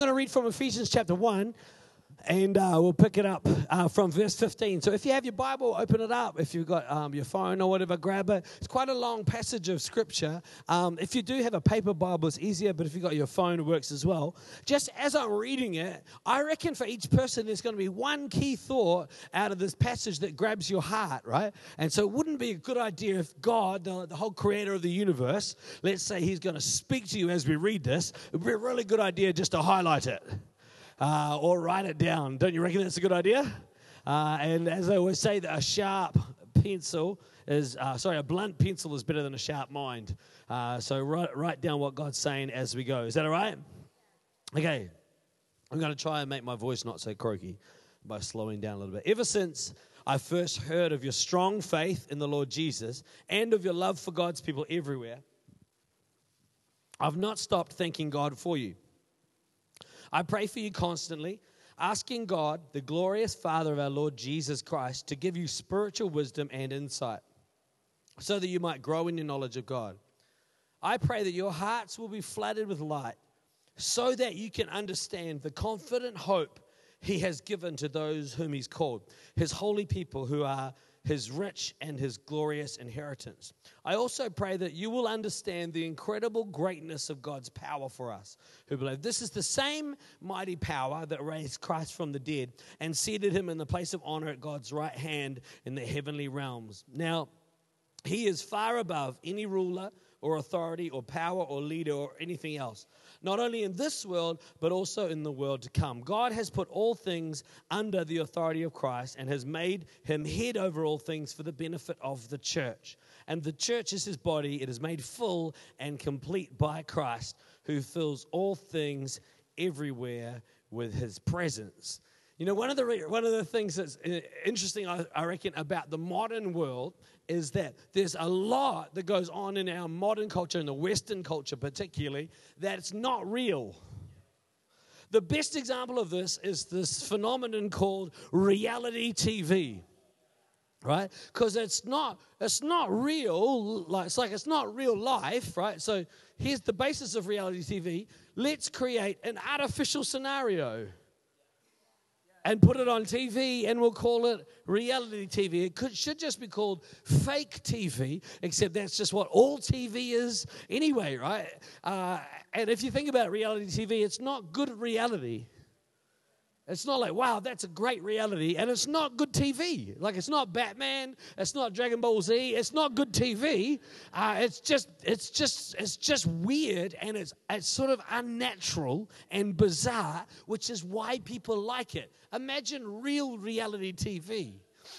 I'm going to read from Ephesians chapter 1 and uh, we'll pick it up uh, from verse 15. So if you have your Bible, open it up. If you've got um, your phone or whatever, grab it. It's quite a long passage of scripture. Um, if you do have a paper Bible, it's easier, but if you've got your phone, it works as well. Just as I'm reading it, I reckon for each person, there's going to be one key thought out of this passage that grabs your heart, right? And so it wouldn't be a good idea if God, the, the whole creator of the universe, let's say he's going to speak to you as we read this, it would be a really good idea just to highlight it uh, or write it down. Don't you reckon that's a good idea? Uh, and as I always say, a sharp pencil is, uh, sorry, a blunt pencil is better than a sharp mind. Uh, so write, write down what God's saying as we go. Is that all right? Okay. I'm going to try and make my voice not so croaky by slowing down a little bit. Ever since I first heard of your strong faith in the Lord Jesus and of your love for God's people everywhere, I've not stopped thanking God for you. I pray for you constantly, asking God, the glorious Father of our Lord Jesus Christ, to give you spiritual wisdom and insight so that you might grow in your knowledge of God. I pray that your hearts will be flooded with light so that you can understand the confident hope he has given to those whom he's called, his holy people who are his rich and his glorious inheritance. I also pray that you will understand the incredible greatness of God's power for us who believe. This is the same mighty power that raised Christ from the dead and seated him in the place of honor at God's right hand in the heavenly realms. Now, he is far above any ruler or authority or power or leader or anything else not only in this world, but also in the world to come. God has put all things under the authority of Christ and has made him head over all things for the benefit of the church. And the church is his body, it is made full and complete by Christ, who fills all things everywhere with his presence. You know, one of the, one of the things that's uh, interesting, I, I reckon, about the modern world is that there's a lot that goes on in our modern culture, in the Western culture particularly, that's not real. The best example of this is this phenomenon called reality TV right? Because it's not it's not real like it's like it's not real life right? So here's the basis of reality tv let's create an artificial scenario and put it on TV and we'll call it reality TV. It could, should just be called fake TV, except that's just what all TV is anyway, right? Uh, and if you think about reality TV, it's not good reality. It's not like, wow, that's a great reality. And it's not good TV. Like, it's not Batman. It's not Dragon Ball Z. It's not good TV. Uh, it's just, it's just, it's just weird and it's, it's sort of unnatural and bizarre, which is why people like it. Imagine real reality TV.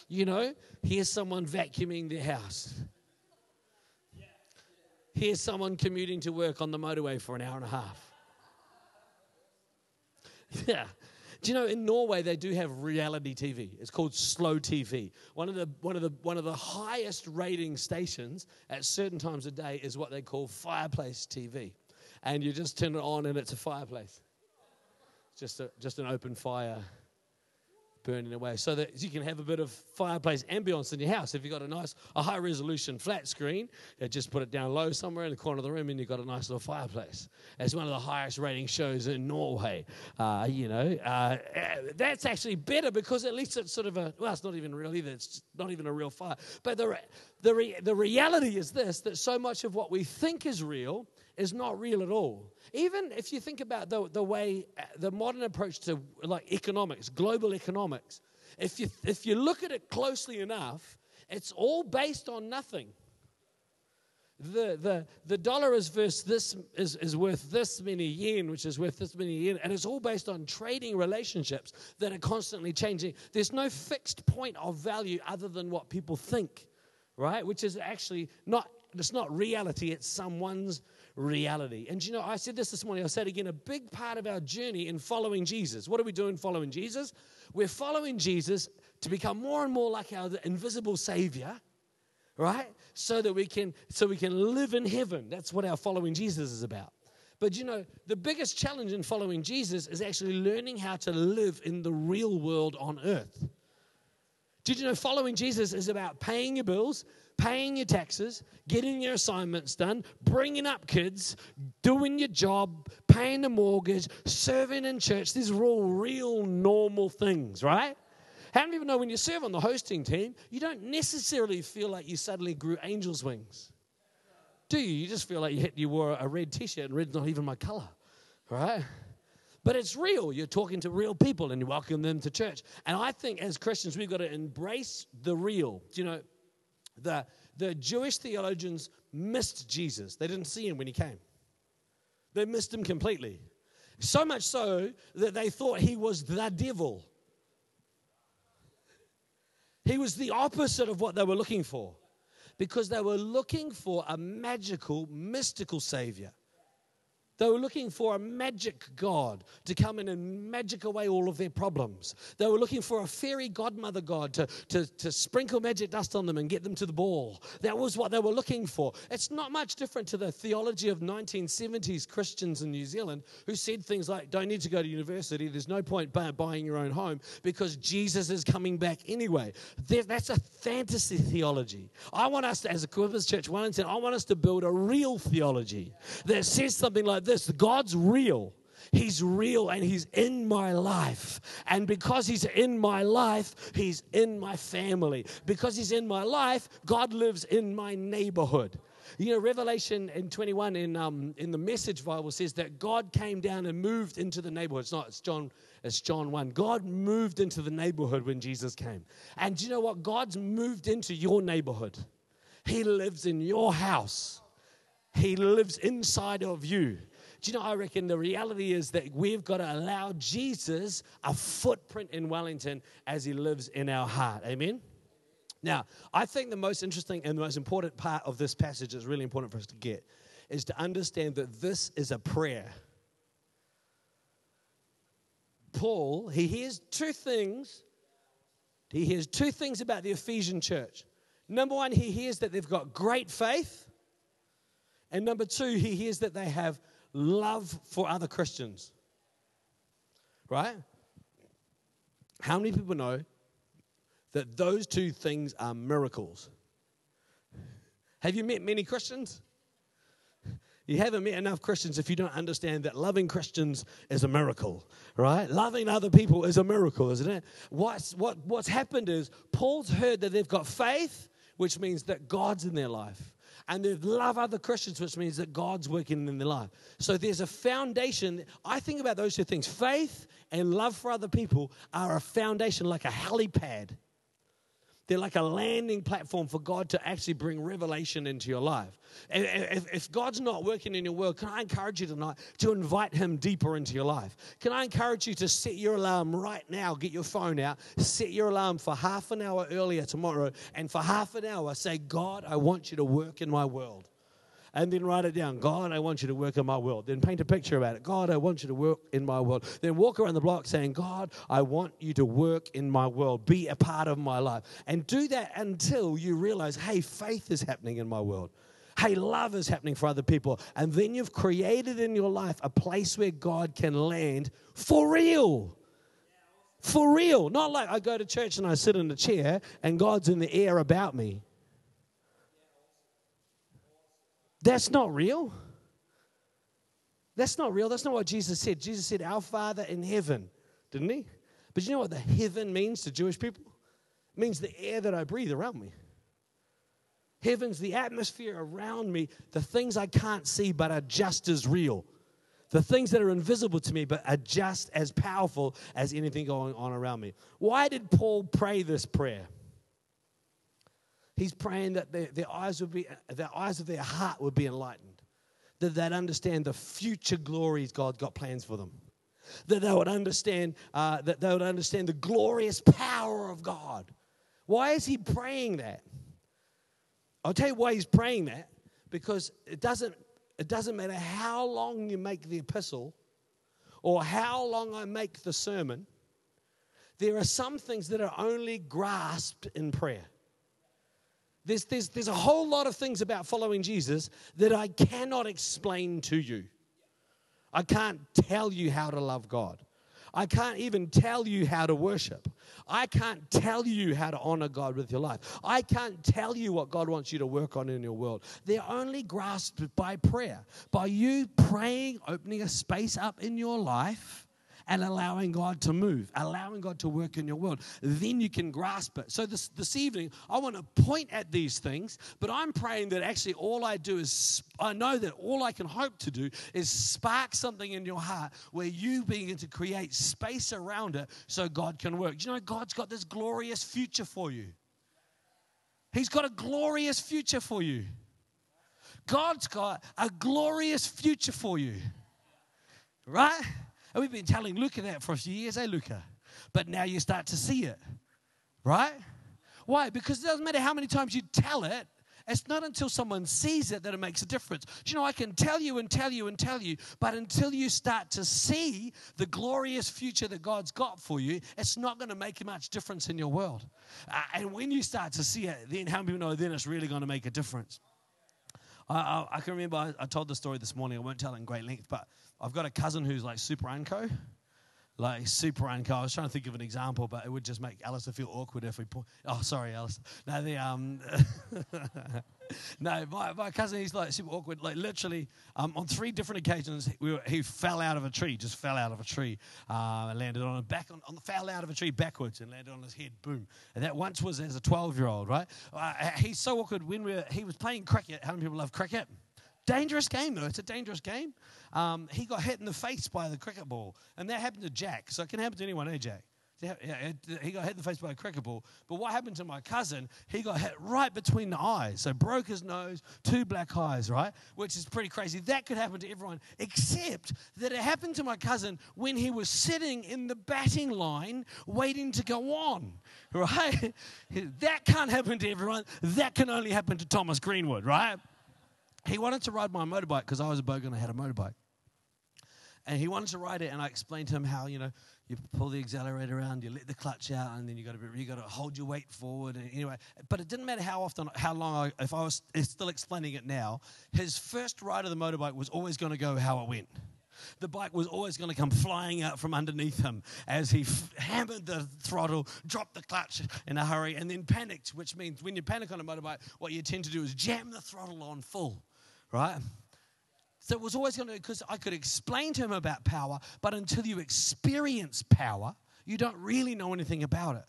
You know, here's someone vacuuming their house. Here's someone commuting to work on the motorway for an hour and a half. Yeah. Do you know in Norway they do have reality TV? It's called Slow TV. One of the one of the one of the highest rating stations at certain times of day is what they call fireplace TV, and you just turn it on and it's a fireplace. Just a, just an open fire burning away so that you can have a bit of fireplace ambience in your house. If you've got a nice, a high resolution flat screen, just put it down low somewhere in the corner of the room and you've got a nice little fireplace. It's one of the highest rating shows in Norway. Uh, you know, uh, that's actually better because at least it's sort of a, well, it's not even real either. It's not even a real fire. But the, the, the reality is this that so much of what we think is real is not real at all. Even if you think about the, the way, uh, the modern approach to like economics, global economics, if you, if you look at it closely enough, it's all based on nothing. The, the, the dollar is, verse this, is, is worth this many yen, which is worth this many yen, and it's all based on trading relationships that are constantly changing. There's no fixed point of value other than what people think, right? Which is actually not, it's not reality, it's someone's reality. And you know, I said this this morning, I said again, a big part of our journey in following Jesus. What are we doing following Jesus? We're following Jesus to become more and more like our invisible Savior, right? So that we can so we can live in heaven. That's what our following Jesus is about. But you know, the biggest challenge in following Jesus is actually learning how to live in the real world on earth. Did you know following Jesus is about paying your bills, paying your taxes, getting your assignments done, bringing up kids, doing your job, paying the mortgage, serving in church. These are all real normal things, right? How many you know when you serve on the hosting team, you don't necessarily feel like you suddenly grew angel's wings? Do you? You just feel like you, hit, you wore a red t shirt and red's not even my color, right? But it's real. You're talking to real people and you welcome them to church. And I think as Christians, we've got to embrace the real. Do you know, the, the Jewish theologians missed Jesus. They didn't see him when he came, they missed him completely. So much so that they thought he was the devil. He was the opposite of what they were looking for because they were looking for a magical, mystical Savior. They were looking for a magic God to come in and magic away all of their problems. They were looking for a fairy godmother God to, to, to sprinkle magic dust on them and get them to the ball. That was what they were looking for. It's not much different to the theology of 1970s Christians in New Zealand who said things like, don't need to go to university, there's no point buying your own home because Jesus is coming back anyway. That's a fantasy theology. I want us, to, as a Equippers Church 1 and 10, I want us to build a real theology that says something like this God's real. He's real and He's in my life. And because He's in my life, He's in my family. Because He's in my life, God lives in my neighborhood. You know, Revelation in 21 in, um, in the Message Bible says that God came down and moved into the neighborhood. It's not, it's John, it's John 1. God moved into the neighborhood when Jesus came. And do you know what? God's moved into your neighborhood. He lives in your house. He lives inside of you. Do you know, I reckon the reality is that we've got to allow Jesus a footprint in Wellington as he lives in our heart. Amen? Now, I think the most interesting and the most important part of this passage is really important for us to get is to understand that this is a prayer. Paul, he hears two things. He hears two things about the Ephesian church. Number one, he hears that they've got great faith. And number two, he hears that they have love for other Christians. Right? How many people know that those two things are miracles? Have you met many Christians? You haven't met enough Christians if you don't understand that loving Christians is a miracle, right? Loving other people is a miracle, isn't it? What's, what, what's happened is Paul's heard that they've got faith, which means that God's in their life and they love other Christians, which means that God's working in their life. So there's a foundation. I think about those two things faith and love for other people are a foundation like a helipad. They're like a landing platform for God to actually bring revelation into your life. If, if, God's not working in your world, can I encourage you tonight to invite Him deeper into your life? Can I encourage you to set your alarm right now? Get your phone out, set your alarm for half an hour earlier tomorrow, and for half an hour say, God, I want you to work in my world and then write it down. God, I want you to work in my world. Then paint a picture about it. God, I want you to work in my world. Then walk around the block saying, God, I want you to work in my world. Be a part of my life. And do that until you realize, hey, faith is happening in my world. Hey, love is happening for other people. And then you've created in your life a place where God can land for real. For real. Not like I go to church and I sit in a chair and God's in the air about me. That's not real. That's not real. That's not what Jesus said. Jesus said, Our Father in heaven, didn't he? But you know what the heaven means to Jewish people? It means the air that I breathe around me. Heaven's the atmosphere around me, the things I can't see but are just as real. The things that are invisible to me but are just as powerful as anything going on around me. Why did Paul pray this prayer? He's praying that their, their eyes would be, the eyes of their heart would be enlightened, that they'd understand the future glories God got plans for them, that they would understand, uh, that they would understand the glorious power of God. Why is he praying that? I'll tell you why he's praying that, because it doesn't, it doesn't matter how long you make the epistle or how long I make the sermon, there are some things that are only grasped in prayer. There's, there's, there's a whole lot of things about following Jesus that I cannot explain to you. I can't tell you how to love God. I can't even tell you how to worship. I can't tell you how to honor God with your life. I can't tell you what God wants you to work on in your world. They're only grasped by prayer, by you praying, opening a space up in your life and allowing God to move, allowing God to work in your world. Then you can grasp it. So this, this evening, I want to point at these things, but I'm praying that actually all I do is, I know that all I can hope to do is spark something in your heart where you begin to create space around it so God can work. Do you know God's got this glorious future for you? He's got a glorious future for you. God's got a glorious future for you. Right? And we've been telling Luca that for a few years, eh, Luca? But now you start to see it, right? Why? Because it doesn't matter how many times you tell it, it's not until someone sees it that it makes a difference. Do you know, I can tell you and tell you and tell you, but until you start to see the glorious future that God's got for you, it's not going to make much difference in your world. Uh, and when you start to see it, then how many people know then it's really going to make a difference? I, I, I can remember I, I, told the story this morning. I won't tell it in great length, but I've got a cousin who's like super unco. Like super unco. I was trying to think of an example, but it would just make Alistair feel awkward if we put. Oh, sorry, Alistair. No, the um, no, my, my cousin, he's like super awkward. Like literally, um, on three different occasions, we were, he fell out of a tree, just fell out of a tree, uh, and landed on a back on, on, fell out of a tree backwards and landed on his head. Boom. And that once was as a 12 year old, right? Uh, he's so awkward when we he was playing cricket. How many people love cricket? Dangerous game, though. It's a dangerous game. Um, he got hit in the face by the cricket ball, and that happened to Jack. So it can happen to anyone, eh, Jack? Yeah, he got hit in the face by a cricket ball. But what happened to my cousin? He got hit right between the eyes. So broke his nose, two black eyes, right? Which is pretty crazy. That could happen to everyone, except that it happened to my cousin when he was sitting in the batting line waiting to go on, right? that can't happen to everyone. That can only happen to Thomas Greenwood, right? He wanted to ride my motorbike because I was a bogan and I had a motorbike. And he wanted to ride it, and I explained to him how, you know, you pull the accelerator around, you let the clutch out, and then you got to you got to hold your weight forward. And anyway, but it didn't matter how often, how long. I, if I was still explaining it now, his first ride of the motorbike was always going to go how it went. The bike was always going to come flying out from underneath him as he f- hammered the throttle, dropped the clutch in a hurry, and then panicked. Which means when you panic on a motorbike, what you tend to do is jam the throttle on full right? So it was always going to, because I could explain to him about power, but until you experience power, you don't really know anything about it.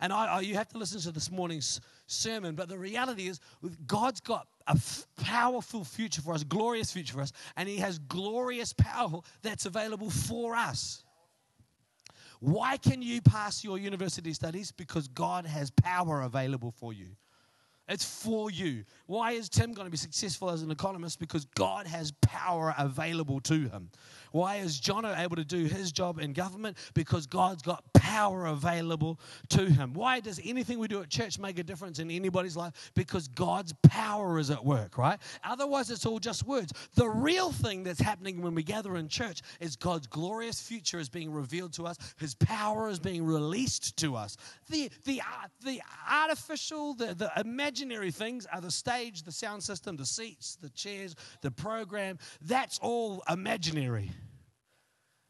And I, I, you have to listen to this morning's sermon, but the reality is, God's got a f- powerful future for us, glorious future for us, and He has glorious power that's available for us. Why can you pass your university studies? Because God has power available for you. It's for you. Why is Tim going to be successful as an economist? Because God has power available to him. Why is Jono able to do his job in government? Because God's got power available to him. Why does anything we do at church make a difference in anybody's life? Because God's power is at work, right? Otherwise, it's all just words. The real thing that's happening when we gather in church is God's glorious future is being revealed to us, His power is being released to us. The, the, the artificial, the, the imaginary things are the stage, the sound system, the seats, the chairs, the program. That's all imaginary.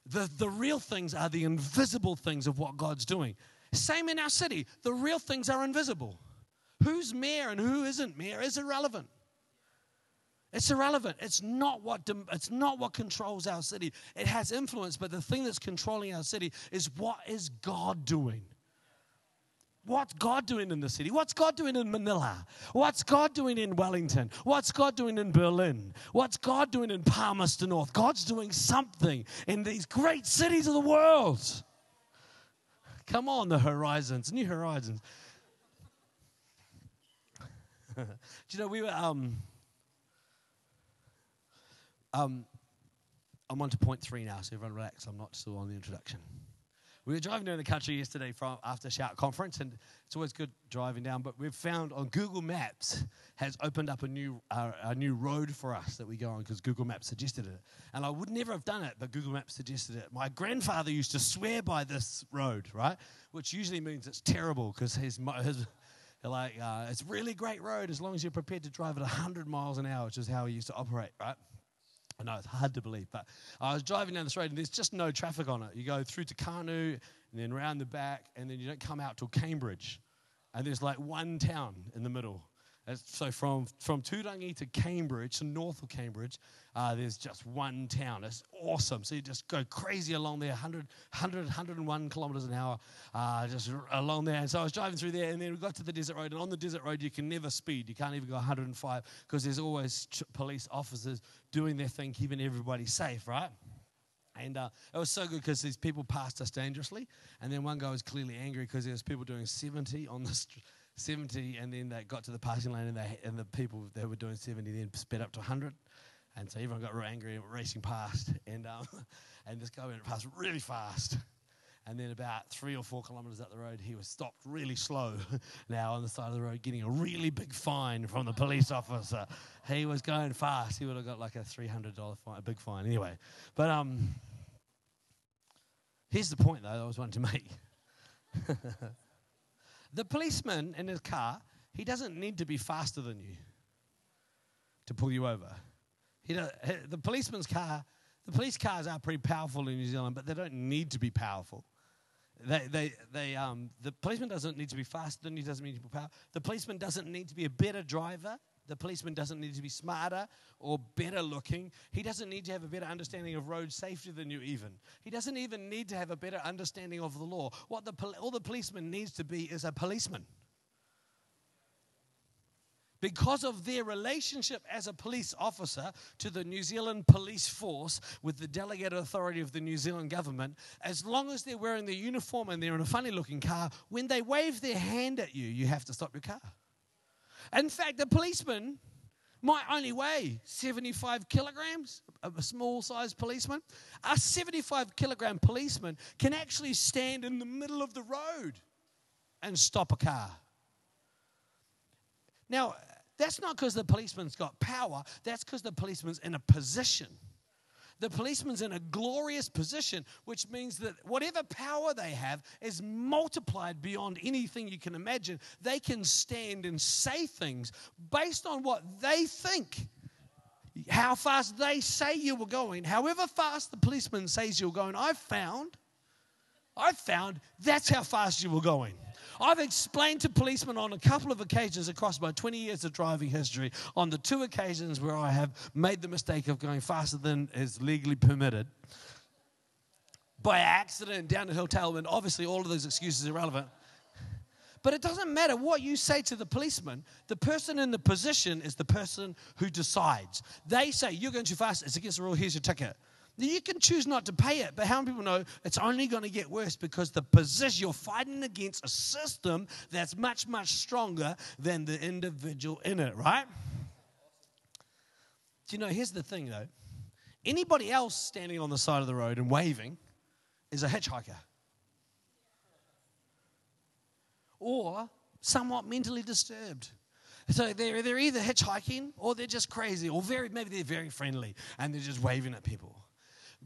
The, the real things are the invisible things of what God's doing. Same in our city. The real things are invisible. Who's mayor and who isn't mayor is irrelevant. It's irrelevant. It's not what it's not what controls our city. It has influence, but the thing that's controlling our city is what is God doing? What's God doing in the city? What's God doing in Manila? What's God doing in Wellington? What's God doing in Berlin? What's God doing in Palmerston North? God's doing something in these great cities of the world. Come on, the horizons, new horizons. Do you know we were um, um I'm on to point three now, so everyone relax. I'm not still on the introduction. We were driving down the country yesterday from after Shout Conference, and it's always good driving down. But we've found on Google Maps has opened up a new uh, a new road for us that we go on because Google Maps suggested it. And I would never have done it, but Google Maps suggested it. My grandfather used to swear by this road, right? Which usually means it's terrible because his his like uh, it's really great road as long as you're prepared to drive it at 100 miles an hour, which is how he used to operate, right? I know it's hard to believe, but I was driving down this road and there's just no traffic on it. You go through to Kanu and then round the back, and then you don't come out till Cambridge. And there's like one town in the middle. So from, from Turangi to Cambridge, to north of Cambridge, uh, there's just one town. It's awesome. So you just go crazy along there, 100, 100 101 kilometers an hour, uh, just along there. And so I was driving through there, and then we got to the desert road. And on the desert road, you can never speed. You can't even go 105 because there's always police officers doing their thing, keeping everybody safe, right? And uh, it was so good because these people passed us dangerously. And then one guy was clearly angry because there was people doing 70 on the street 70, and then they got to the passing lane, and, they, and the people that were doing 70 then sped up to 100. And so everyone got real angry and racing past. And, um, and this guy went past really fast. And then about three or four kilometers up the road, he was stopped really slow now on the side of the road, getting a really big fine from the police officer. He was going fast. He would have got like a $300 fine, a big fine anyway. But um, here's the point, though, I was wanting to make. The policeman in his car, he doesn't need to be faster than you to pull you over. He the policeman's car, the police cars are pretty powerful in New Zealand, but they don't need to be powerful. They, they, they, um, the policeman doesn't need to be faster than you, doesn't need to be powerful. The policeman doesn't need to be a better driver. The policeman doesn't need to be smarter or better looking. He doesn't need to have a better understanding of road safety than you, even. He doesn't even need to have a better understanding of the law. What the, all the policeman needs to be is a policeman. Because of their relationship as a police officer to the New Zealand police force with the delegated authority of the New Zealand government, as long as they're wearing their uniform and they're in a funny looking car, when they wave their hand at you, you have to stop your car. In fact, the policeman might only weigh 75 kilograms, a small sized policeman. A 75 kilogram policeman can actually stand in the middle of the road and stop a car. Now, that's not because the policeman's got power, that's because the policeman's in a position the policeman's in a glorious position, which means that whatever power they have is multiplied beyond anything you can imagine. They can stand and say things based on what they think. How fast they say you were going, however fast the policeman says you're going, I've found, I've found that's how fast you were going. I've explained to policemen on a couple of occasions across my 20 years of driving history, on the two occasions where I have made the mistake of going faster than is legally permitted, by accident down a hill tailwind. Obviously, all of those excuses are irrelevant. But it doesn't matter what you say to the policeman. The person in the position is the person who decides. They say, You're going too fast. It's against the rule. Here's your ticket. You can choose not to pay it, but how many people know it's only going to get worse because the position you're fighting against a system that's much, much stronger than the individual in it, right? Do you know, here's the thing though anybody else standing on the side of the road and waving is a hitchhiker. Or somewhat mentally disturbed. So they're, they're either hitchhiking or they're just crazy, or very maybe they're very friendly and they're just waving at people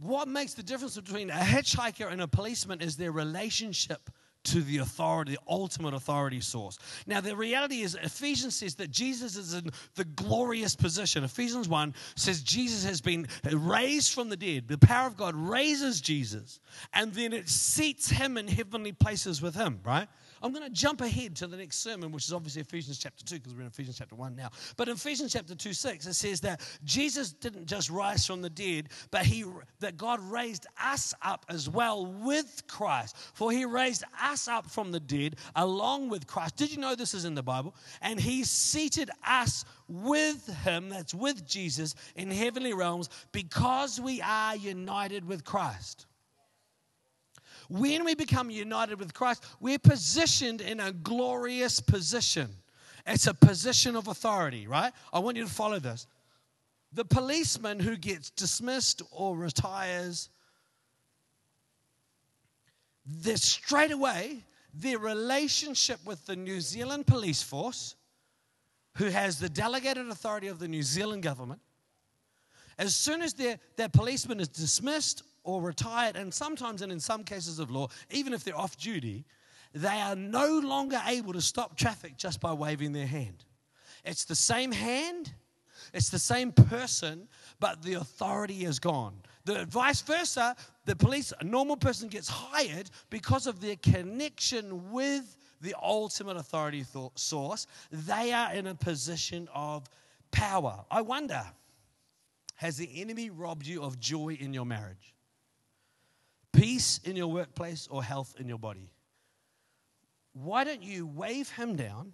what makes the difference between a hitchhiker and a policeman is their relationship to the authority, the ultimate authority source. Now, the reality is, Ephesians says that Jesus is in the glorious position. Ephesians 1 says Jesus has been raised from the dead. The power of God raises Jesus, and then it seats him in heavenly places with him, right? I'm going to jump ahead to the next sermon, which is obviously Ephesians chapter 2, because we're in Ephesians chapter 1 now. But in Ephesians chapter 2, 6, it says that Jesus didn't just rise from the dead, but he, that God raised us up as well with Christ. For he raised us up from the dead along with Christ. Did you know this is in the Bible? And he seated us with him, that's with Jesus, in heavenly realms because we are united with Christ. When we become united with Christ, we're positioned in a glorious position. It's a position of authority, right? I want you to follow this. The policeman who gets dismissed or retires, they straight away, their relationship with the New Zealand police force, who has the delegated authority of the New Zealand government, as soon as their, their policeman is dismissed or retired, and sometimes, and in some cases of law, even if they're off duty, they are no longer able to stop traffic just by waving their hand. It's the same hand, it's the same person, but the authority is gone. The vice versa, the police, a normal person gets hired because of their connection with the ultimate authority source. They are in a position of power. I wonder, has the enemy robbed you of joy in your marriage? Peace in your workplace or health in your body? Why don't you wave him down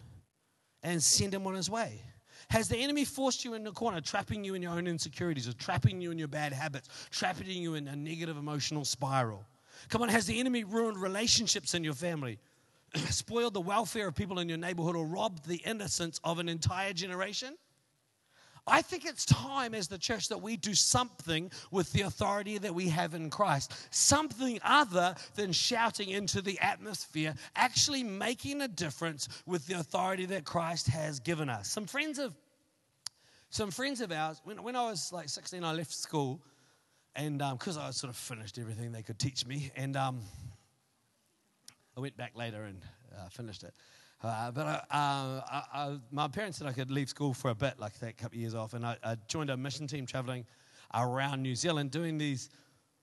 and send him on his way? Has the enemy forced you in the corner, trapping you in your own insecurities, or trapping you in your bad habits, trapping you in a negative emotional spiral? Come on, has the enemy ruined relationships in your family, spoiled the welfare of people in your neighborhood, or robbed the innocence of an entire generation? I think it's time as the church that we do something with the authority that we have in Christ. Something other than shouting into the atmosphere, actually making a difference with the authority that Christ has given us. Some friends of some friends of ours, when, when I was like 16, I left school and because um, I sort of finished everything they could teach me, and um, I went back later and uh, finished it. Uh, but uh, I, I, my parents said I could leave school for a bit, like a couple of years off, and I, I joined a mission team traveling around New Zealand, doing these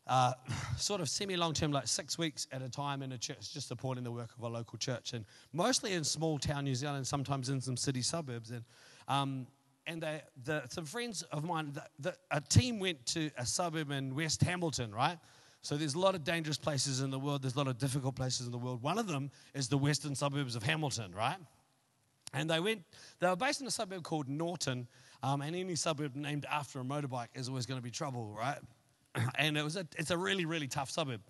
uh, sort of semi long term, like six weeks at a time in a church, just supporting the work of a local church, and mostly in small town New Zealand, sometimes in some city suburbs. And um, and they, the, some friends of mine, the, the, a team went to a suburb in West Hamilton, right? So there's a lot of dangerous places in the world. There's a lot of difficult places in the world. One of them is the western suburbs of Hamilton, right? And they went. They were based in a suburb called Nawton, um, and any suburb named after a motorbike is always going to be trouble, right? and it was a, it's a really really tough suburb.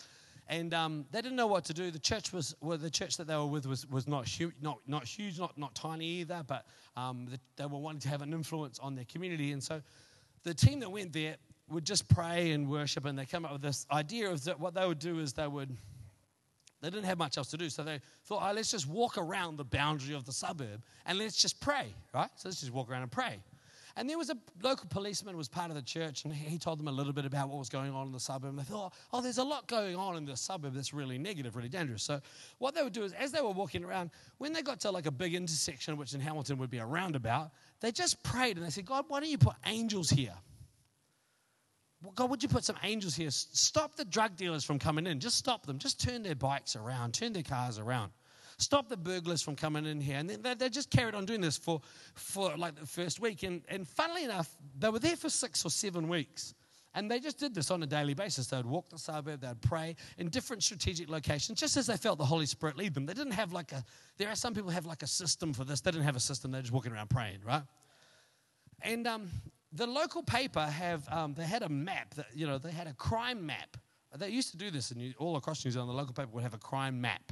And um, they didn't know what to do. The church was well, the church that they were with was, was not huge, not not huge, not not tiny either. But um, the, they were wanting to have an influence on their community, and so the team that went there would just pray and worship, and they come up with this idea of that what they would do is they would they didn't have much else to do, so they thought, oh, let's just walk around the boundary of the suburb and let's just pray, right? So let's just walk around and pray. And there was a local policeman was part of the church, and he told them a little bit about what was going on in the suburb. And they thought, oh, there's a lot going on in the suburb that's really negative, really dangerous. So what they would do is, as they were walking around, when they got to like a big intersection, which in Hamilton would be a roundabout, they just prayed and they said, God, why don't you put angels here? God, would you put some angels here? Stop the drug dealers from coming in. Just stop them. Just turn their bikes around, turn their cars around. Stop the burglars from coming in here. And they, they just carried on doing this for, for like the first week. And, and funnily enough, they were there for six or seven weeks. And they just did this on a daily basis. They would walk the suburb, they'd pray in different strategic locations, just as they felt the Holy Spirit lead them. They didn't have like a, there are some people have like a system for this. They didn't have a system, they're just walking around praying, right? And um, the local paper have um, they had a map that you know they had a crime map. They used to do this in all across New Zealand. The local paper would have a crime map.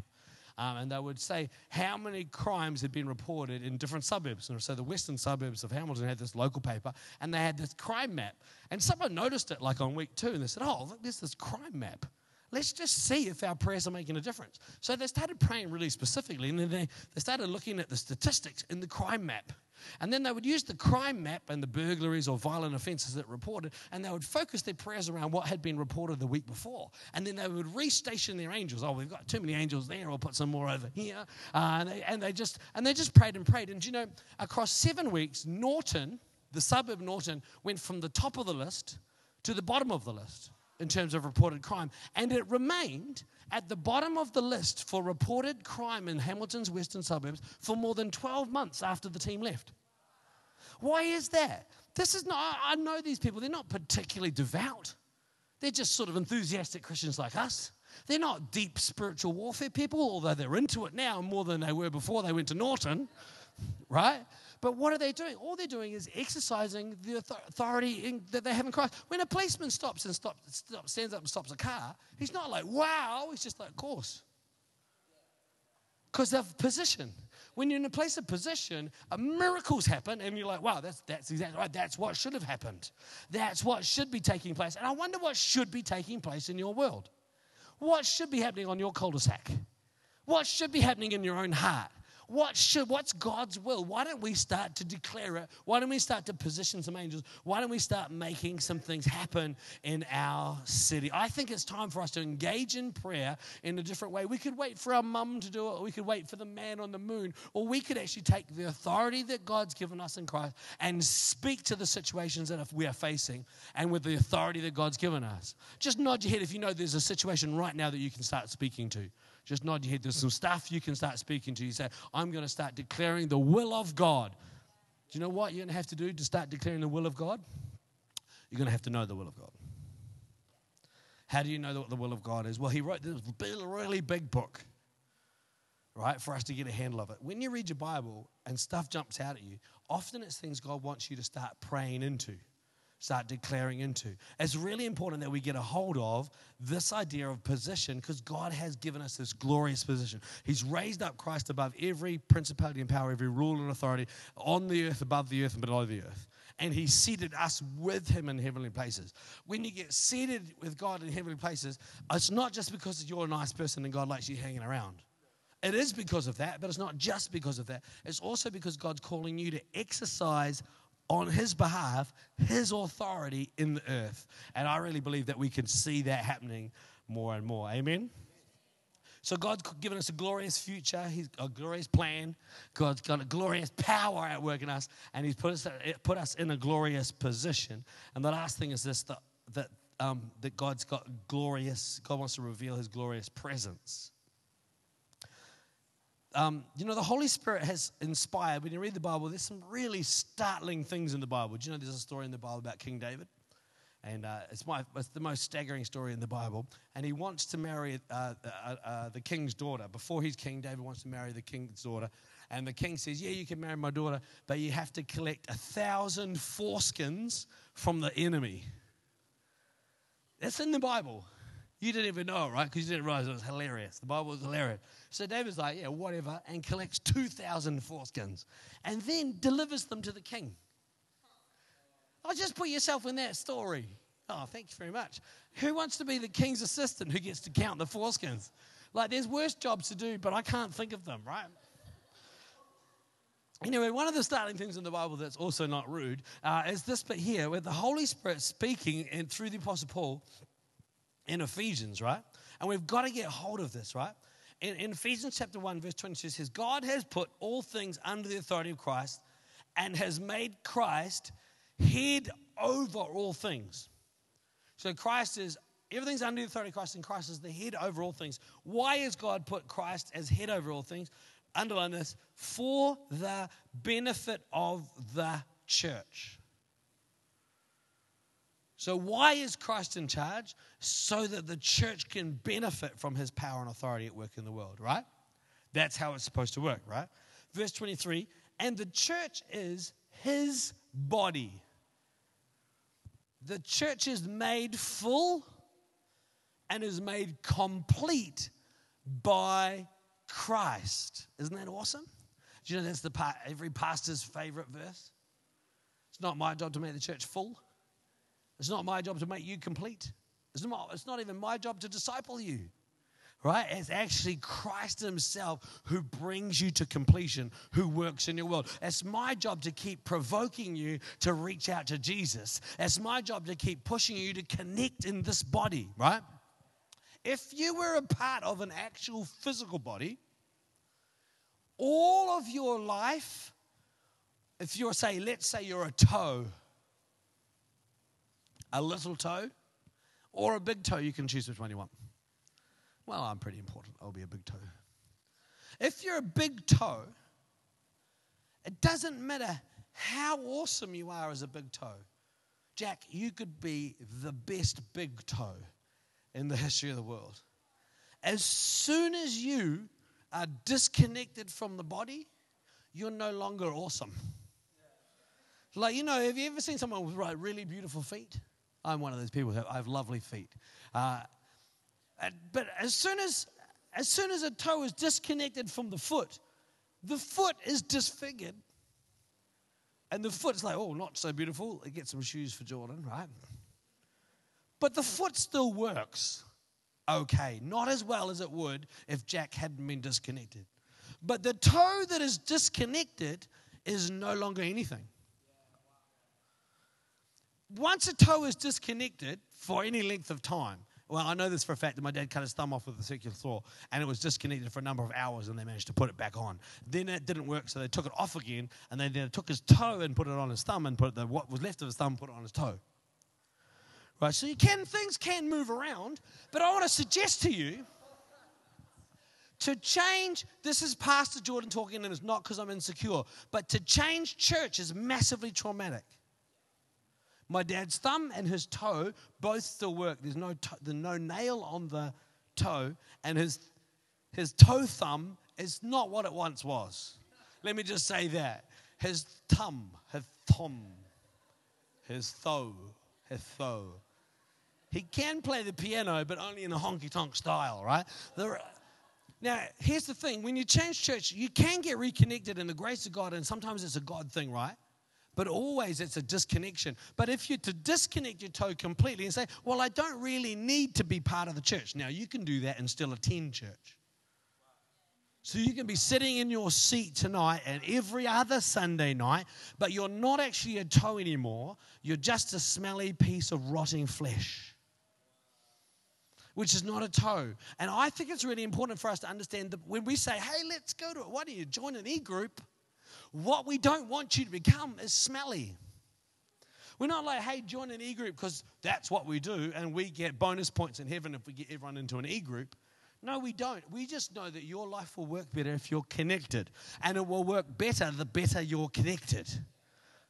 Um, and they would say how many crimes had been reported in different suburbs. And so the western suburbs of Hamilton had this local paper, and they had this crime map. And someone noticed it like on week two, and they said, "Oh, look, there's this crime map." let's just see if our prayers are making a difference. So they started praying really specifically, and then they, they started looking at the statistics in the crime map. And then they would use the crime map and the burglaries or violent offenses that reported, and they would focus their prayers around what had been reported the week before. And then they would restation their angels. Oh, we've got too many angels there. We'll put some more over here. Uh, and, they, and they just and they just prayed and prayed. And you know, across seven weeks, Nawton, the suburb Nawton, went from the top of the list to the bottom of the list in terms of reported crime, and it remained at the bottom of the list for reported crime in Hamilton's western suburbs for more than 12 months after the team left. Why is that? This is not, I know these people, they're not particularly devout. They're just sort of enthusiastic Christians like us. They're not deep spiritual warfare people, although they're into it now more than they were before they went to Nawton, right? But what are they doing? All they're doing is exercising the authority in, that they have in Christ. When a policeman stops and stops, stops, stands up and stops a car, he's not like, wow. He's just like, of course. Because of position. When you're in a place of position, miracles happen, and you're like, wow, that's, that's exactly right. That's what should have happened. That's what should be taking place. And I wonder what should be taking place in your world. What should be happening on your cul de sac? What should be happening in your own heart? What should, what's God's will? Why don't we start to declare it? Why don't we start to position some angels? Why don't we start making some things happen in our city? I think it's time for us to engage in prayer in a different way. We could wait for our mum to do it, or we could wait for the man on the moon, or we could actually take the authority that God's given us in Christ and speak to the situations that we are facing and with the authority that God's given us. Just nod your head if you know there's a situation right now that you can start speaking to. Just nod your head. There's some stuff you can start speaking to. You say, I'm going to start declaring the will of God. Do you know what you're going to have to do to start declaring the will of God? You're going to have to know the will of God. How do you know what the will of God is? Well, he wrote this really big book, right, for us to get a handle of it. When you read your Bible and stuff jumps out at you, often it's things God wants you to start praying into start declaring into. It's really important that we get a hold of this idea of position because God has given us this glorious position. He's raised up Christ above every principality and power, every rule and authority on the earth, above the earth, and below the earth. And He seated us with Him in heavenly places. When you get seated with God in heavenly places, it's not just because you're a nice person and God likes you hanging around. It is because of that, but it's not just because of that. It's also because God's calling you to exercise on his behalf, his authority in the earth. And I really believe that we can see that happening more and more. Amen? So God's given us a glorious future. He's a glorious plan. God's got a glorious power at work in us, and He's put us, put us in a glorious position. And the last thing is this: that that, um, that God's got glorious. God wants to reveal His glorious presence um, you know, the Holy Spirit has inspired, when you read the Bible, there's some really startling things in the Bible. Do you know there's a story in the Bible about King David? And uh, it's, my, it's the most staggering story in the Bible. And he wants to marry uh, uh, uh, the king's daughter. Before he's king, David wants to marry the king's daughter. And the king says, Yeah, you can marry my daughter, but you have to collect a thousand foreskins from the enemy. That's in the Bible. You didn't even know it, right? Because you didn't realize it was hilarious. The Bible was hilarious. So David's like, yeah, whatever, and collects 2,000 foreskins and then delivers them to the king. I'll just put yourself in that story. Oh, thank you very much. Who wants to be the king's assistant who gets to count the foreskins? Like, there's worse jobs to do, but I can't think of them, right? Anyway, one of the startling things in the Bible that's also not rude uh, is this bit here, where the Holy Spirit speaking and through the Apostle Paul in Ephesians, right? And we've got to get hold of this, right? In, in Ephesians chapter 1, verse 22 says, God has put all things under the authority of Christ and has made Christ head over all things. So Christ is, everything's under the authority of Christ, and Christ is the head over all things. Why has God put Christ as head over all things? Underline this for the benefit of the church. So, why is Christ in charge? So that the church can benefit from his power and authority at work in the world, right? That's how it's supposed to work, right? Verse 23 and the church is his body. The church is made full and is made complete by Christ. Isn't that awesome? Do you know that's the part, every pastor's favorite verse? It's not my job to make the church full. It's not my job to make you complete. It's not, it's not even my job to disciple you. Right? It's actually Christ Himself who brings you to completion, who works in your world. It's my job to keep provoking you to reach out to Jesus. It's my job to keep pushing you to connect in this body, right? If you were a part of an actual physical body, all of your life, if you're, say, let's say you're a toe, a little toe or a big toe. You can choose which one you want. Well, I'm pretty important. I'll be a big toe. If you're a big toe, it doesn't matter how awesome you are as a big toe. Jack, you could be the best big toe in the history of the world. As soon as you are disconnected from the body, you're no longer awesome. Like, you know, have you ever seen someone with really beautiful feet? I'm one of those people. I have lovely feet. Uh, but as soon as, as soon as a toe is disconnected from the foot, the foot is disfigured. And the foot's like, oh, not so beautiful. Get some shoes for Jordan, right? But the foot still works okay. Not as well as it would if Jack hadn't been disconnected. But the toe that is disconnected is no longer anything. Once a toe is disconnected for any length of time, well, I know this for a fact that my dad cut his thumb off with a circular saw and it was disconnected for a number of hours and they managed to put it back on. Then it didn't work, so they took it off again and they then took his toe and put it on his thumb and put the, what was left of his thumb put it on his toe. Right, so you can things can move around, but I want to suggest to you to change, this is Pastor Jordan talking, and it's not because I'm insecure, but to change church is massively traumatic. My dad's thumb and his toe both still work. There's no, to, there's no nail on the toe, and his, his toe thumb is not what it once was. Let me just say that. His thumb, his thumb, his toe, his toe. He can play the piano, but only in a honky tonk style, right? The, now, here's the thing when you change church, you can get reconnected in the grace of God, and sometimes it's a God thing, right? But always it's a disconnection. But if you're to disconnect your toe completely and say, Well, I don't really need to be part of the church, now you can do that and still attend church. So you can be sitting in your seat tonight and every other Sunday night, but you're not actually a toe anymore. You're just a smelly piece of rotting flesh which is not a toe. And I think it's really important for us to understand that when we say, hey, let's go to it, why don't you join an e group? What we don't want you to become is smelly. We're not like, hey, join an e group because that's what we do and we get bonus points in heaven if we get everyone into an e group. No, we don't. We just know that your life will work better if you're connected. And it will work better the better you're connected.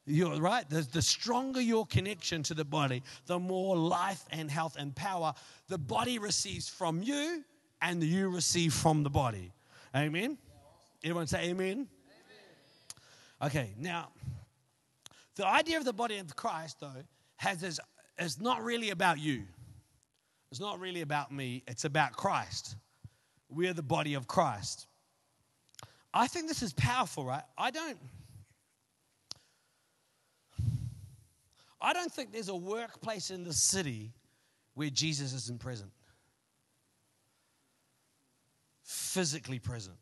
You're right. The, the stronger your connection to the body, the more life and health and power the body receives from you and you receive from the body. Amen? Everyone say amen? Okay, now, the idea of the body of Christ, though, has is, is not really about you. It's not really about me. It's about Christ. We're the body of Christ. I think this is powerful, right? I don't I don't think there's a workplace in the city where Jesus isn't present, physically present.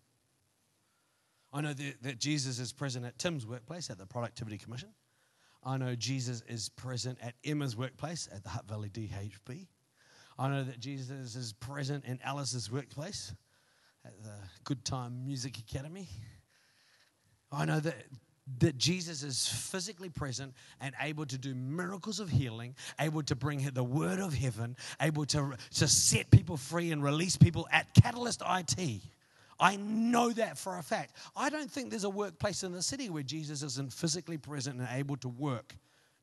I know that, that, Jesus is present at Tim's workplace at the Productivity Commission. I know Jesus is present at Emma's workplace at the Hutt Valley DHB. I know that Jesus is present in Alice's workplace at the Good Time Music Academy. I know that that Jesus is physically present and able to do miracles of healing, able to bring the word of heaven, able to, to set people free and release people at Catalyst IT. I know that for a fact. I don't think there's a workplace in the city where Jesus isn't physically present and able to work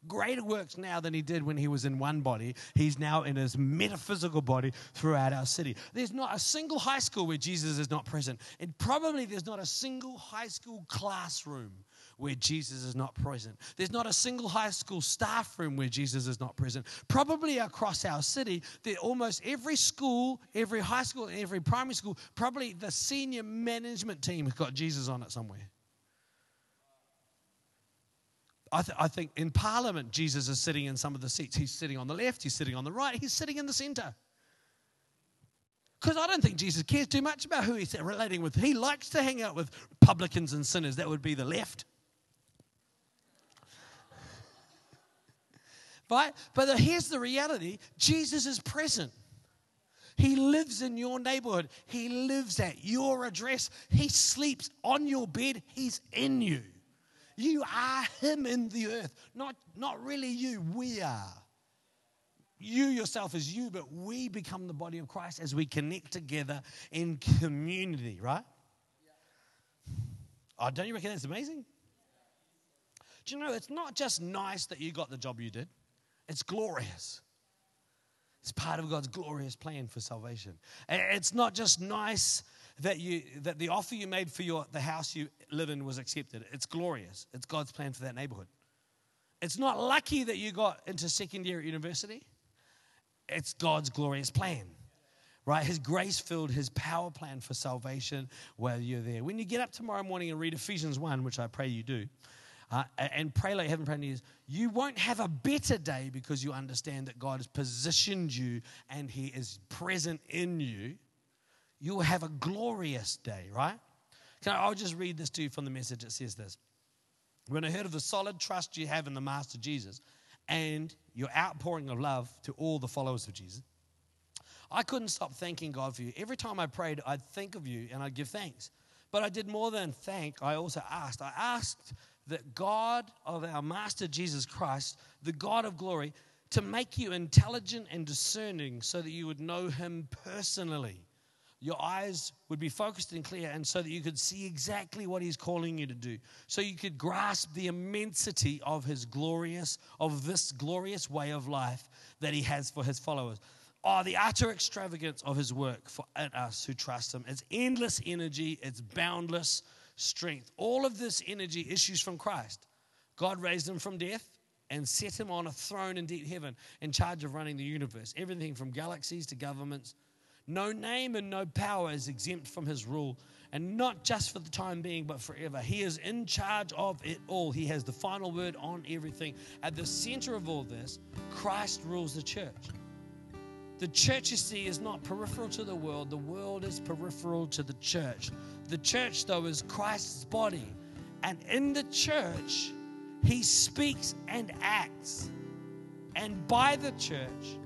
greater works now than he did when he was in one body. He's now in his metaphysical body throughout our city. There's not a single high school where Jesus is not present. And probably there's not a single high school classroom where Jesus is not present. There's not a single high school staff room where Jesus is not present. Probably across our city, that almost every school, every high school, and every primary school, probably the senior management team has got Jesus on it somewhere. I, th- I, think in Parliament, Jesus is sitting in some of the seats. He's sitting on the left, he's sitting on the right, he's sitting in the center. Because I don't think Jesus cares too much about who he's relating with. He likes to hang out with publicans and sinners. That would be the left. Right? But here's the reality Jesus is present. He lives in your neighborhood. He lives at your address. He sleeps on your bed. He's in you. You are Him in the earth. Not, not really you, we are. You yourself is you, but we become the body of Christ as we connect together in community, right? Oh, don't you reckon that's amazing? Do you know, it's not just nice that you got the job you did. It's glorious. It's part of God's glorious plan for salvation. It's not just nice that you that the offer you made for your the house you live in was accepted. It's glorious. It's God's plan for that neighborhood. It's not lucky that you got into second year at university. It's God's glorious plan. Right? His grace filled, his power plan for salvation while you're there. When you get up tomorrow morning and read Ephesians 1, which I pray you do, uh, and pray like you haven't prayed in years, you won't have a better day because you understand that God has positioned you and He is present in you. You'll have a glorious day, right? Can I, I'll just read this to you from the message. It says this When I heard of the solid trust you have in the Master Jesus and your outpouring of love to all the followers of Jesus, I couldn't stop thanking God for you. Every time I prayed, I'd think of you and I'd give thanks. But I did more than thank, I also asked. I asked that God of our Master Jesus Christ, the God of glory, to make you intelligent and discerning so that you would know him personally. Your eyes would be focused and clear, and so that you could see exactly what he's calling you to do. So you could grasp the immensity of his glorious, of this glorious way of life that he has for his followers. Oh, the utter extravagance of his work for us who trust him. It's endless energy, it's boundless strength. All of this energy issues from Christ. God raised him from death and set him on a throne in deep heaven in charge of running the universe, everything from galaxies to governments. No name and no power is exempt from his rule, and not just for the time being, but forever. He is in charge of it all. He has the final word on everything. At the center of all this, Christ rules the church. The church, you see, is not peripheral to the world, the world is peripheral to the church. The church, though, is Christ's body. And in the church, he speaks and acts. And by the church,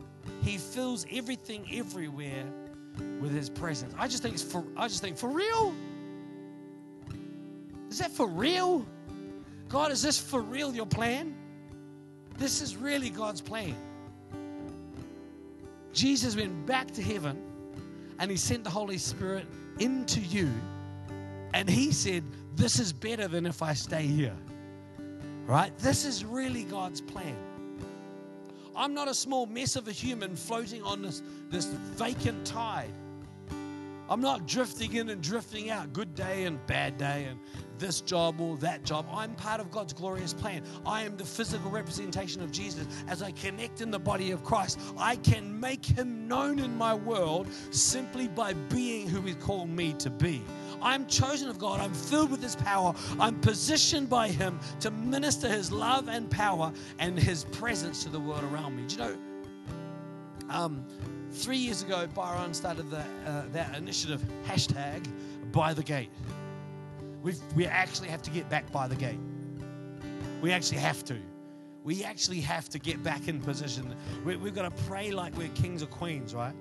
he fills everything everywhere with his presence. I just think it's for I just think for real. Is that for real? God, is this for real your plan? This is really God's plan. Jesus went back to heaven and he sent the Holy Spirit into you. And he said, This is better than if I stay here. Right? This is really God's plan. I'm not a small mess of a human floating on this, this vacant tide. I'm not drifting in and drifting out, good day and bad day, and this job or that job. I'm part of God's glorious plan. I am the physical representation of Jesus. As I connect in the body of Christ, I can make him known in my world simply by being who he called me to be. I'm chosen of God. I'm filled with His power. I'm positioned by Him to minister His love and power and His presence to the world around me. Do you know? Um, three years ago, Byron started the, uh, that initiative, hashtag by the gate. we we actually have to get back by the gate. We actually have to. We actually have to get back in position. We, we've got to pray like we're kings or queens, right?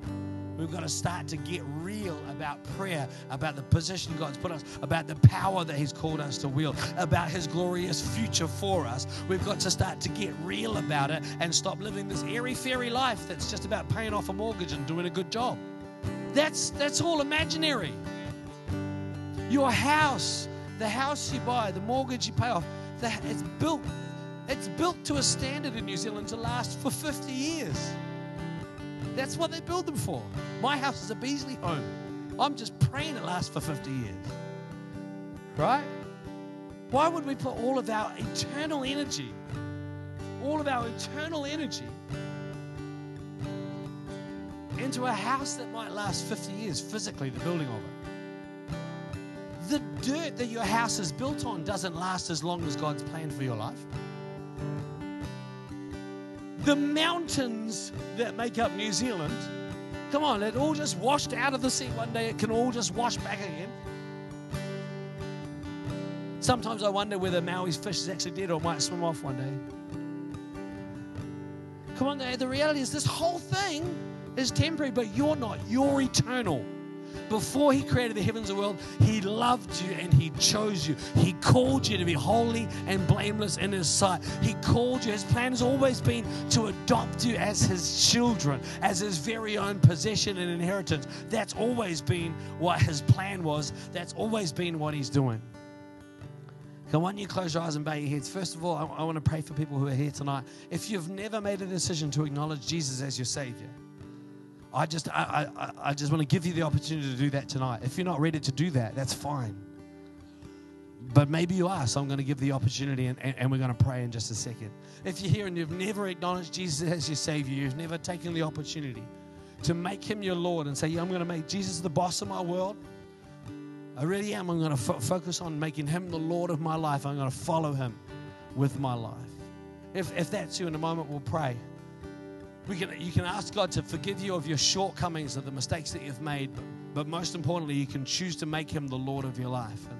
We've got to start to get real about prayer, about the position God's put us, about the power that He's called us to wield, about His glorious future for us. We've got to start to get real about it and stop living this airy fairy life that's just about paying off a mortgage and doing a good job. That's that's all imaginary. Your house, the house you buy, the mortgage you pay off, the, it's built it's built to a standard in New Zealand to last for 50 years. That's what they build them for. My house is a Beasley home. I'm just praying it lasts for 50 years. Right? Why would we put all of our eternal energy, all of our eternal energy, into a house that might last 50 years, physically, the building of it? The dirt that your house is built on doesn't last as long as God's plan for your life. The mountains that make up New Zealand, come on, it all just washed out of the sea one day. It can all just wash back again. Sometimes I wonder whether Maui's fish is actually dead or might swim off one day. Come on, the reality is this whole thing is temporary, but you're not. You're eternal. Before he created the heavens and the world, he loved you and he chose you. He called you to be holy and blameless in his sight. He called you. His plan has always been to adopt you as his children, as his very own possession and inheritance. That's always been what his plan was. That's always been what he's doing. Come on, you close your eyes and bow your heads. First of all, I, I want to pray for people who are here tonight. If you've never made a decision to acknowledge Jesus as your Savior, I just, I, I, I just want to give you the opportunity to do that tonight. If you're not ready to do that, that's fine. But maybe you are, so I'm going to give the opportunity and, and, and, we're going to pray in just a second. If you're here and you've never acknowledged Jesus as your Savior, you've never taken the opportunity to make Him your Lord and say, yeah, I'm going to make Jesus the boss of my world. I really am. I'm going to fo- focus on making Him the Lord of my life. I'm going to follow Him with my life. If, if that's you, in a moment, we'll pray. We can, you can ask God to forgive you of your shortcomings, of the mistakes that you've made. But, but most importantly, you can choose to make Him the Lord of your life. And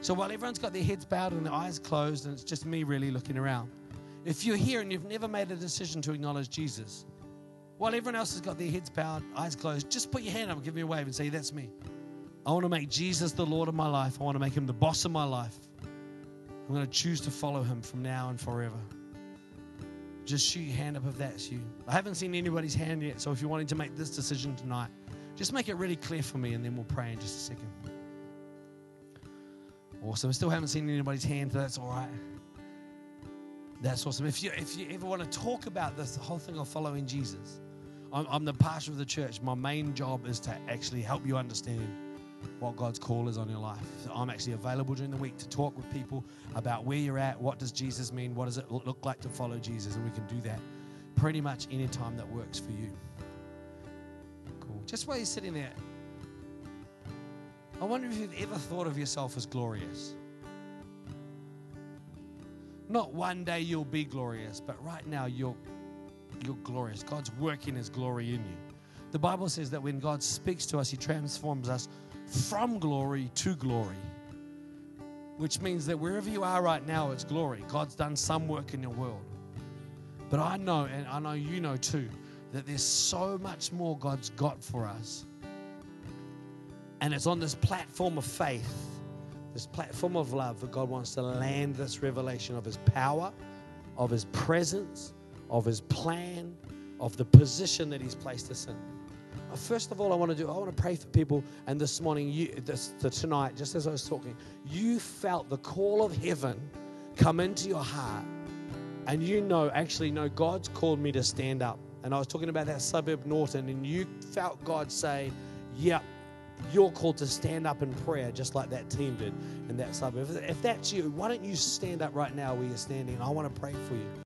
so while everyone's got their heads bowed and their eyes closed, and it's just me really looking around, if you're here and you've never made a decision to acknowledge Jesus, while everyone else has got their heads bowed, eyes closed, just put your hand up, and give me a wave, and say, That's me. I want to make Jesus the Lord of my life. I want to make him the boss of my life. I'm going to choose to follow him from now and forever. Just shoot your hand up if that's you. I haven't seen anybody's hand yet, so if you're wanting to make this decision tonight, just make it really clear for me and then we'll pray in just a second. Awesome. I still haven't seen anybody's hand, so that's all right. That's awesome. If you, if you ever want to talk about this, whole thing of following Jesus, I'm, I'm the pastor of the church. My main job is to actually help you understand what God's call is on your life. So I'm actually available during the week to talk with people about where you're at, what does Jesus mean, what does it look like to follow Jesus, and we can do that pretty much any time that works for you. Cool. Just while you're sitting there, I wonder if you've ever thought of yourself as glorious. Not one day you'll be glorious, but right now you're, you're glorious. God's working His glory in you. The Bible says that when God speaks to us, He transforms us from glory to glory, which means that wherever you are right now, it's glory. God's done some work in your world. But I know, and I know you know too, that there's so much more God's got for us. And it's on this platform of faith, this platform of love, that God wants to land this revelation of His power, of His presence, of His plan, of the position that He's placed us in. Uh, first of all, I want to do, I want to pray for people. And this morning, you, this, tonight, just as I was talking, you felt the call of heaven come into your heart. And you know, actually, no, God's called me to stand up. And I was talking about that suburb Nawton, and you felt God say, Yep, you're called to stand up in prayer, just like that team did in that suburb. If that's you, why don't you stand up right now where you're standing? I want to pray for you.